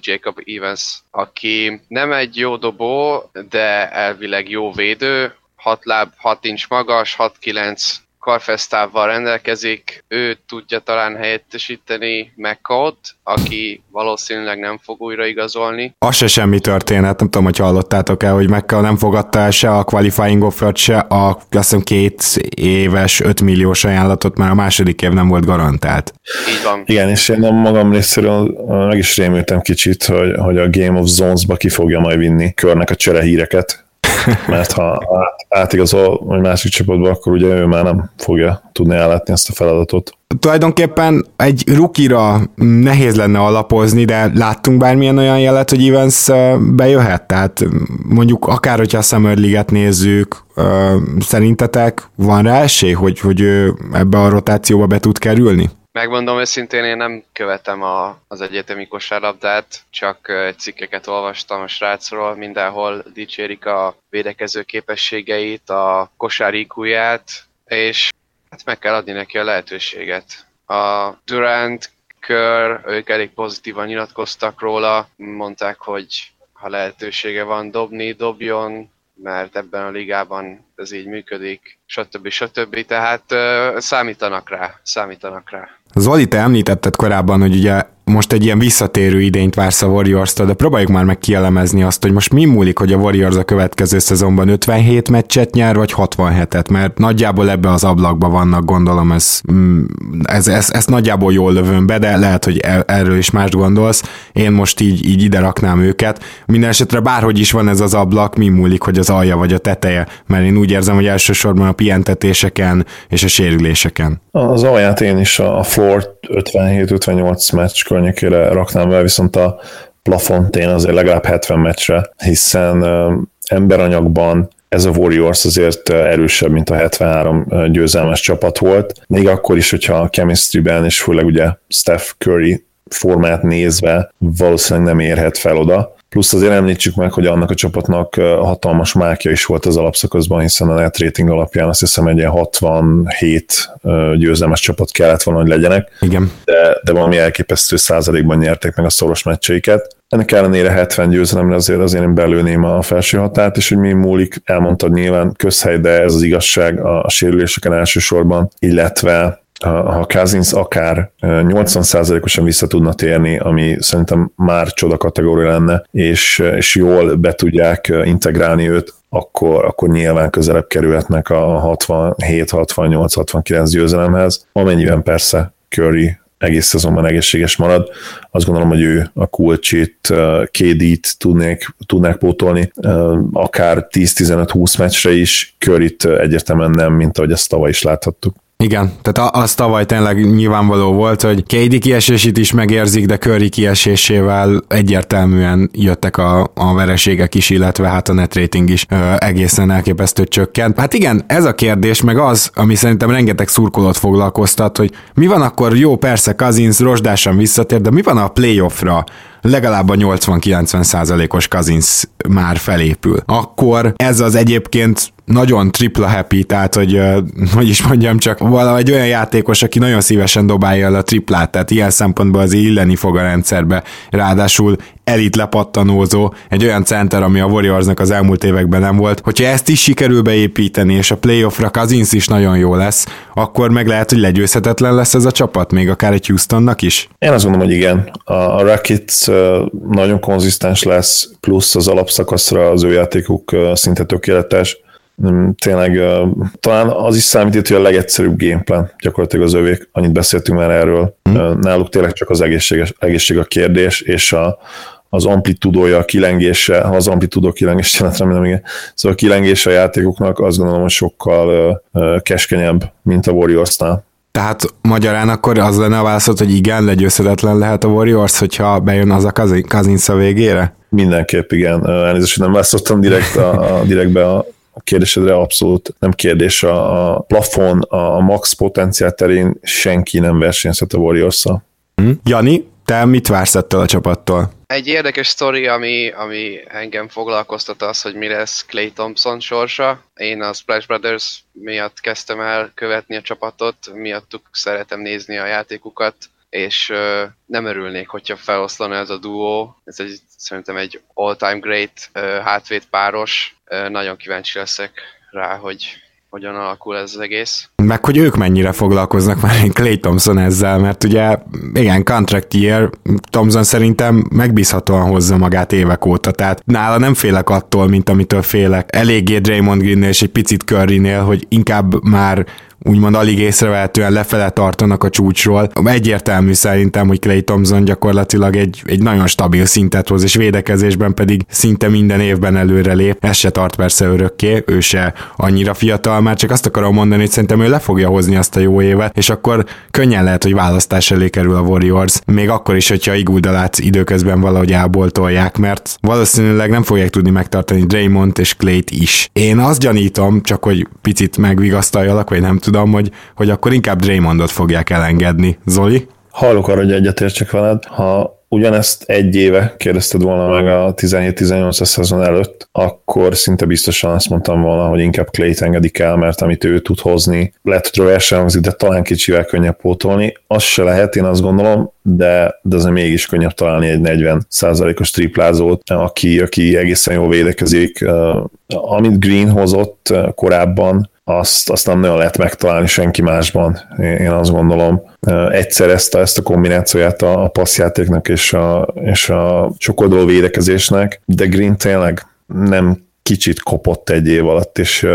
Jacob Evans, aki nem egy jó dobó, de elvileg jó védő, 6 láb, 6 inch magas, 6-9 karfesztávval rendelkezik, ő tudja talán helyettesíteni McCall-t, aki valószínűleg nem fog újraigazolni. Az se semmi történet, nem tudom, hogy hallottátok el, hogy McCall nem fogadta el se a qualifying offer se a azt hiszem két éves, 5 milliós ajánlatot, már a második év nem volt garantált. Így van. Igen, és én magam részéről meg is rémültem kicsit, hogy, hogy a Game of Zones-ba ki fogja majd vinni körnek a cserehíreket, mert ha átigazol egy másik csapatba, akkor ugye ő már nem fogja tudni ellátni ezt a feladatot. Tulajdonképpen egy rukira nehéz lenne alapozni, de láttunk bármilyen olyan jelet, hogy Evans bejöhet? Tehát mondjuk akár, hogyha a Summer League-et nézzük, szerintetek van rá esély, hogy, hogy ő ebbe a rotációba be tud kerülni? Megmondom őszintén, én nem követem a, az egyetemi kosárlabdát, csak cikkeket olvastam a srácról, mindenhol dicsérik a védekező képességeit, a kosár IQ-ját, és hát meg kell adni neki a lehetőséget. A Durant, Kör, ők elég pozitívan nyilatkoztak róla, mondták, hogy ha lehetősége van dobni, dobjon, mert ebben a ligában ez így működik, stb. stb. Tehát számítanak rá, számítanak rá. Zoli, te említetted korábban, hogy ugye most egy ilyen visszatérő idényt vársz a warriors de próbáljuk már meg kielemezni azt, hogy most mi múlik, hogy a Warriors a következő szezonban 57 meccset nyer, vagy 67-et, mert nagyjából ebbe az ablakba vannak, gondolom, ez, mm, ez, ez, ez nagyjából jól lövöm be, de lehet, hogy erről is mást gondolsz. Én most így, így ide raknám őket. Minden esetre bárhogy is van ez az ablak, mi múlik, hogy az alja vagy a teteje, mert én úgy érzem, hogy elsősorban a pihentetéseken és a sérüléseken. Az alját én is a floor 57-58 meccs környékére raknám be, viszont a plafont én azért legalább 70 meccsre, hiszen emberanyagban ez a Warriors azért erősebb, mint a 73 győzelmes csapat volt. Még akkor is, hogyha a chemistry-ben, és főleg ugye Steph Curry formát nézve valószínűleg nem érhet fel oda. Plusz azért említsük meg, hogy annak a csapatnak hatalmas mákja is volt az alapszakaszban, hiszen a net rating alapján azt hiszem egy ilyen 67 győzelmes csapat kellett volna, hogy legyenek. Igen. De, de valami elképesztő százalékban nyerték meg a szoros meccseiket. Ennek ellenére 70 győzelemre azért azért én belőném a felső határt, és hogy mi múlik, elmondtad nyilván közhely, de ez az igazság a sérüléseken elsősorban, illetve ha Kazins akár 80%-osan vissza tudna térni, ami szerintem már csoda kategória lenne, és, és jól be tudják integrálni őt, akkor, akkor nyilván közelebb kerülhetnek a 67-68-69 győzelemhez, amennyiben persze Curry egész szezonban egészséges marad. Azt gondolom, hogy ő a kulcsit, KD-t tudnék, tudnák pótolni, akár 10-15-20 meccsre is, curry egyértelműen nem, mint ahogy ezt tavaly is láthattuk. Igen, tehát az tavaly tényleg nyilvánvaló volt, hogy KD kiesését is megérzik, de Curry kiesésével egyértelműen jöttek a, a vereségek is, illetve hát a net rating is ö, egészen elképesztő csökkent. Hát igen, ez a kérdés, meg az, ami szerintem rengeteg szurkolót foglalkoztat, hogy mi van akkor, jó, persze Cousins rozsdásan visszatér, de mi van a playoffra? Legalább a 80-90 százalékos Cousins már felépül. Akkor ez az egyébként nagyon tripla happy, tehát hogy, hogy is mondjam, csak valahogy olyan játékos, aki nagyon szívesen dobálja el a triplát, tehát ilyen szempontból az illeni fog a rendszerbe. Ráadásul elit lepattanózó, egy olyan center, ami a Warriorsnak az elmúlt években nem volt. Hogyha ezt is sikerül beépíteni, és a playoffra Cousins is nagyon jó lesz, akkor meg lehet, hogy legyőzhetetlen lesz ez a csapat, még akár egy Houstonnak is? Én azt gondolom, hogy igen. A Rockets nagyon konzisztens lesz, plusz az alapszakaszra az ő játékuk szinte tökéletes tényleg talán az is számít hogy a legegyszerűbb gameplan gyakorlatilag az övék, annyit beszéltünk már erről. Mm. Náluk tényleg csak az egészség, egészség a kérdés, és a, az amplitudója, a kilengése, ha az amplitudó kilengés jelent, remélem, igen. Szóval a kilengése a játékoknak azt gondolom, hogy sokkal keskenyebb, mint a Warriors-nál. Tehát magyarán akkor az lenne a válaszod, hogy igen, legyőzhetetlen lehet a Warriors, hogyha bejön az a Kazinsz a végére? Mindenképp igen. Elnézést, hogy nem választottam direkt a, a, direktbe a, a kérdésedre abszolút nem kérdés. A, a plafon, a max potenciál terén senki nem versenyezhet a warriors -szal. Hm? Jani, te mit vársz ettől a csapattól? Egy érdekes sztori, ami, ami engem foglalkoztat az, hogy mi lesz Clay Thompson sorsa. Én a Splash Brothers miatt kezdtem el követni a csapatot, miattuk szeretem nézni a játékukat, és uh, nem örülnék, hogyha feloszlana ez a duó. Ez egy, szerintem egy all-time great uh, hátvét páros. Uh, nagyon kíváncsi leszek rá, hogy hogyan alakul ez az egész. Meg hogy ők mennyire foglalkoznak már Clay Thompson ezzel, mert ugye igen, contract year, Thompson szerintem megbízhatóan hozza magát évek óta, tehát nála nem félek attól, mint amitől félek. Eléggé Draymond Green és egy picit Currynél, hogy inkább már úgymond alig észrevehetően lefele tartanak a csúcsról. Egyértelmű szerintem, hogy Clay Thompson gyakorlatilag egy, egy nagyon stabil szintet hoz, és védekezésben pedig szinte minden évben előre lép. Ez se tart persze örökké, ő se annyira fiatal, már csak azt akarom mondani, hogy szerintem ő le fogja hozni azt a jó évet, és akkor könnyen lehet, hogy választás elé kerül a Warriors, még akkor is, hogyha Iguldalát időközben valahogy elboltolják, mert valószínűleg nem fogják tudni megtartani Draymond és Clayt is. Én azt gyanítom, csak hogy picit megvigasztaljalak, vagy nem tudom, tudom, hogy, hogy akkor inkább Draymondot fogják elengedni. Zoli? Hallok arra, hogy egyetértsek veled. Ha ugyanezt egy éve kérdezted volna meg a 17-18 szezon előtt, akkor szinte biztosan azt mondtam volna, hogy inkább Clay-t engedik el, mert amit ő tud hozni, lehet, hogy rover de talán kicsivel könnyebb pótolni. Az se lehet, én azt gondolom, de, de azért mégis könnyebb találni egy 40 os triplázót, aki, aki egészen jól védekezik. Amit Green hozott korábban, azt, azt nem nagyon lehet megtalálni senki másban, én azt gondolom. Egyszer ezt a, ezt a kombinációját a, a passzjátéknak és a, és a sokoldalú védekezésnek, de Green tényleg nem kicsit kopott egy év alatt, és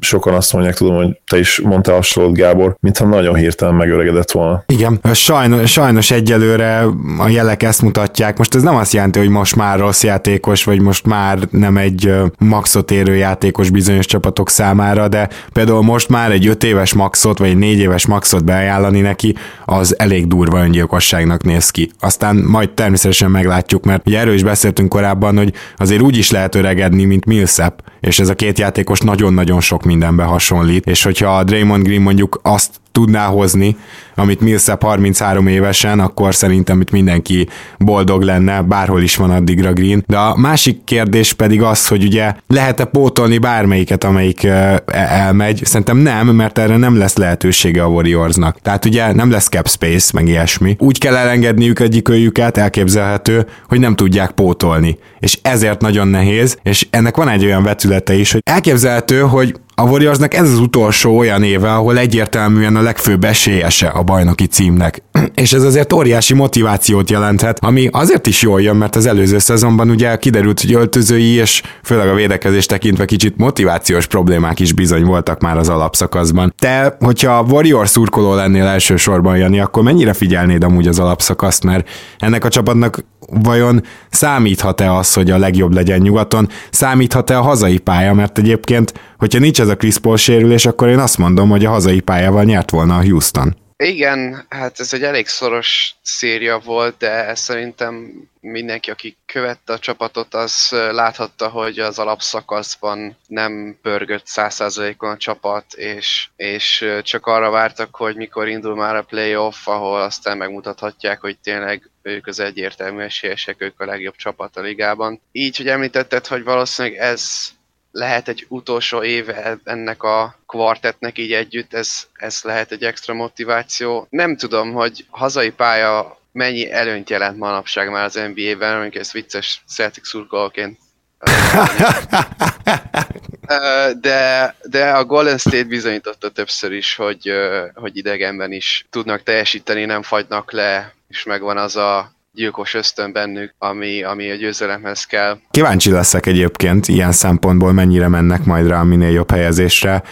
sokan azt mondják, tudom, hogy te is mondtál hasonlót, Gábor, mintha nagyon hirtelen megöregedett volna. Igen, sajnos, sajnos egyelőre a jelek ezt mutatják. Most ez nem azt jelenti, hogy most már rossz játékos, vagy most már nem egy maxot érő játékos bizonyos csapatok számára, de például most már egy 5 éves maxot, vagy egy 4 éves maxot beajánlani neki, az elég durva öngyilkosságnak néz ki. Aztán majd természetesen meglátjuk, mert ugye erről is beszéltünk korábban, hogy azért úgy is lehet öregedni, mint mi Millsap, és ez a két játékos nagyon-nagyon sok mindenbe hasonlít, és hogyha a Draymond Green mondjuk azt tudná hozni, amit Millsap 33 évesen, akkor szerintem itt mindenki boldog lenne, bárhol is van addigra Green. De a másik kérdés pedig az, hogy ugye lehet-e pótolni bármelyiket, amelyik e, elmegy? Szerintem nem, mert erre nem lesz lehetősége a Warriorsnak. Tehát ugye nem lesz cap space, meg ilyesmi. Úgy kell elengedniük egyik őjüket, elképzelhető, hogy nem tudják pótolni. És ezért nagyon nehéz, és ennek van egy olyan vetülete is, hogy elképzelhető, hogy a Warriorsnak ez az utolsó olyan éve, ahol egyértelműen a legfőbb esélyese a bajnoki címnek. És ez azért óriási motivációt jelenthet, ami azért is jól jön, mert az előző szezonban ugye kiderült, hogy öltözői és főleg a védekezés tekintve kicsit motivációs problémák is bizony voltak már az alapszakaszban. Te, hogyha Warriors szurkoló lennél elsősorban, Jani, akkor mennyire figyelnéd amúgy az alapszakaszt, mert ennek a csapatnak vajon számíthat-e az, hogy a legjobb legyen nyugaton, számíthat-e a hazai pálya, mert egyébként, hogyha nincs ez a Chris Paul sérülés, akkor én azt mondom, hogy a hazai pályával nyert volna a Houston. Igen, hát ez egy elég szoros széria volt, de szerintem mindenki, aki követte a csapatot, az láthatta, hogy az alapszakaszban nem pörgött százszázalékon a csapat, és, és csak arra vártak, hogy mikor indul már a playoff, ahol aztán megmutathatják, hogy tényleg ők az egyértelmű esélyesek, ők a legjobb csapat a ligában. Így, hogy említetted, hogy valószínűleg ez lehet egy utolsó éve ennek a kvartetnek így együtt, ez, ez lehet egy extra motiváció. Nem tudom, hogy hazai pálya mennyi előnyt jelent manapság már az NBA-ben, amikor ez vicces Celtic szurkolóként de, de a Golden State bizonyította többször is, hogy, hogy idegenben is tudnak teljesíteni, nem fagynak le, és megvan az a gyilkos ösztön bennük, ami, ami a győzelemhez kell. Kíváncsi leszek egyébként ilyen szempontból, mennyire mennek majd rá a minél jobb helyezésre,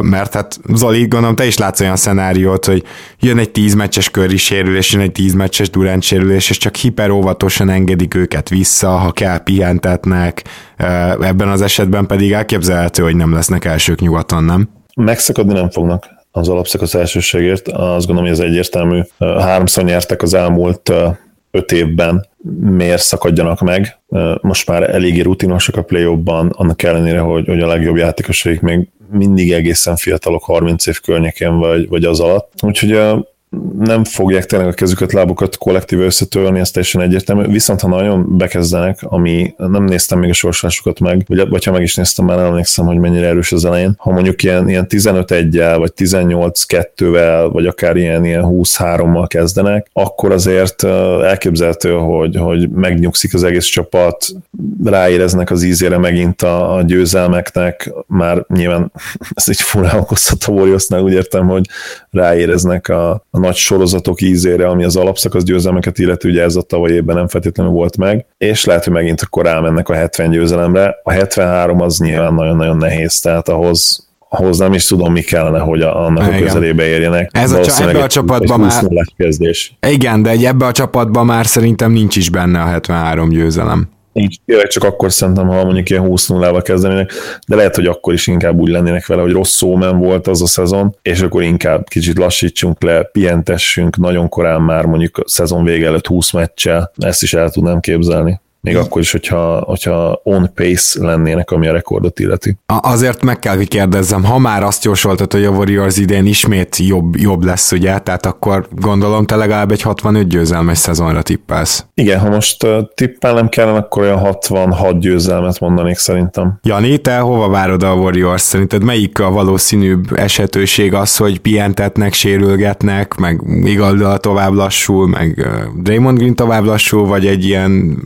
mert hát Zoli, gondolom te is látsz olyan szenáriót, hogy jön egy 10 meccses köri sérülés, jön egy 10 meccses Durant sérülés, és csak hiperóvatosan engedik őket vissza, ha kell pihentetnek, ebben az esetben pedig elképzelhető, hogy nem lesznek elsők nyugaton, nem? Megszakadni nem fognak az alapszakasz elsőségért. Azt gondolom, hogy ez egyértelmű. Háromszor nyertek az elmúlt öt évben, miért szakadjanak meg. Most már eléggé rutinosak a play annak ellenére, hogy, hogy a legjobb játékosaik még mindig egészen fiatalok, 30 év környékén vagy, vagy az alatt. Úgyhogy nem fogják tényleg a kezüket, lábukat kollektív összetörni, ez teljesen egyértelmű. Viszont ha nagyon bekezdenek, ami nem néztem még a sorsásukat meg, vagy, vagy ha meg is néztem, már emlékszem, hogy mennyire erős az elején. Ha mondjuk ilyen, ilyen 15 1 vagy 18 2-vel, vagy akár ilyen, ilyen 20-3-mal kezdenek, akkor azért elképzelhető, hogy, hogy megnyugszik az egész csapat, ráéreznek az ízére megint a, a győzelmeknek, már nyilván ez egy furán okozhat a Warriorsnál, úgy értem, hogy ráéreznek a, a nagy sorozatok ízére, ami az alapszakasz győzelmeket illeti, ugye ez a tavaly évben nem feltétlenül volt meg, és lehet, hogy megint akkor rámennek a 70 győzelemre. A 73 az nyilván nagyon-nagyon nehéz, tehát ahhoz ahhoz nem is tudom, mi kellene, hogy a, annak igen. a közelébe érjenek. Ez a, ebbe a csapatban már... Kezdés. Igen, de egy ebbe a csapatban már szerintem nincs is benne a 73 győzelem. Nincs, tényleg csak akkor szerintem, ha mondjuk ilyen 20 0 kezdenének, de lehet, hogy akkor is inkább úgy lennének vele, hogy rossz szómen volt az a szezon, és akkor inkább kicsit lassítsunk le, pihentessünk nagyon korán már mondjuk a szezon vége előtt 20 meccsel, ezt is el tudnám képzelni. Még akkor is, hogyha, hogyha on pace lennének, ami a rekordot illeti. Azért meg kell, hogy kérdezzem, ha már azt jósoltad, hogy a Warriors idén ismét jobb, jobb lesz, ugye? Tehát akkor gondolom te legalább egy 65 győzelmes szezonra tippelsz. Igen, ha most tippelnem kellene, akkor olyan 66 győzelmet mondanék szerintem. Jani, te hova várod a Warriors? Szerinted melyik a valószínűbb esetőség az, hogy pihentetnek, sérülgetnek, meg Igaldal tovább lassul, meg Draymond Green tovább lassul, vagy egy ilyen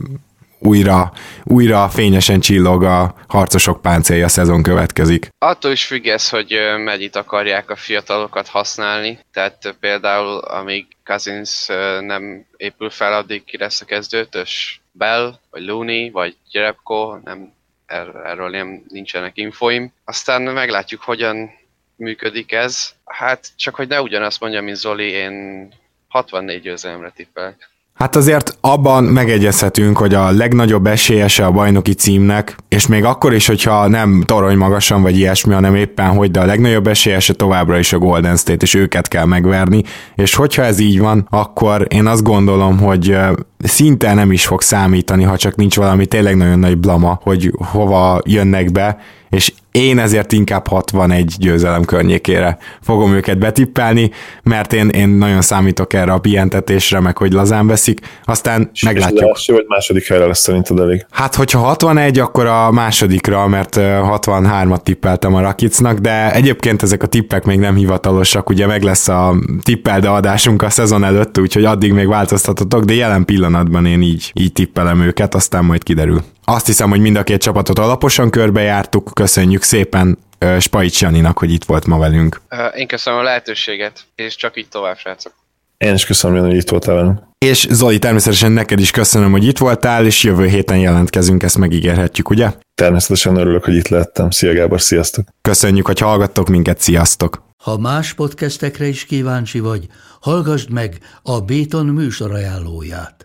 újra, újra fényesen csillog a harcosok páncélja szezon következik. Attól is függ ez, hogy mennyit akarják a fiatalokat használni, tehát például amíg Cousins nem épül fel, addig ki lesz a kezdőtös Bell, vagy Looney, vagy Jerebko, nem, er-, erről nem nincsenek infoim. Aztán meglátjuk, hogyan működik ez. Hát csak, hogy ne ugyanazt mondjam, mint Zoli, én 64 győzelemre tippelek. Hát azért abban megegyezhetünk, hogy a legnagyobb esélyese a bajnoki címnek, és még akkor is, hogyha nem torony magasan vagy ilyesmi, hanem éppen hogy, de a legnagyobb esélyese továbbra is a Golden State, és őket kell megverni, és hogyha ez így van, akkor én azt gondolom, hogy szinte nem is fog számítani, ha csak nincs valami tényleg nagyon nagy blama, hogy hova jönnek be, és én ezért inkább 61 győzelem környékére fogom őket betippelni, mert én, én nagyon számítok erre a pihentetésre, meg hogy lazán veszik, aztán és meglátjuk. És vagy második helyre lesz szerinted elég? Hát, hogyha 61, akkor a másodikra, mert 63-at tippeltem a Rakicnak, de egyébként ezek a tippek még nem hivatalosak, ugye meg lesz a tippelde adásunk a szezon előtt, úgyhogy addig még változtatotok, de jelen pillanatban én így, így tippelem őket, aztán majd kiderül. Azt hiszem, hogy mind a két csapatot alaposan körbejártuk, köszönjük szépen Spaics Janinak, hogy itt volt ma velünk. Én köszönöm a lehetőséget, és csak így tovább, srácok. Én is köszönöm, hogy itt voltál velünk. És Zoli, természetesen neked is köszönöm, hogy itt voltál, és jövő héten jelentkezünk, ezt megígérhetjük, ugye? Természetesen örülök, hogy itt lettem. Szia Gábor, sziasztok! Köszönjük, hogy hallgattok minket, sziasztok! Ha más podcastekre is kíváncsi vagy, hallgassd meg a Béton műsor ajánlóját.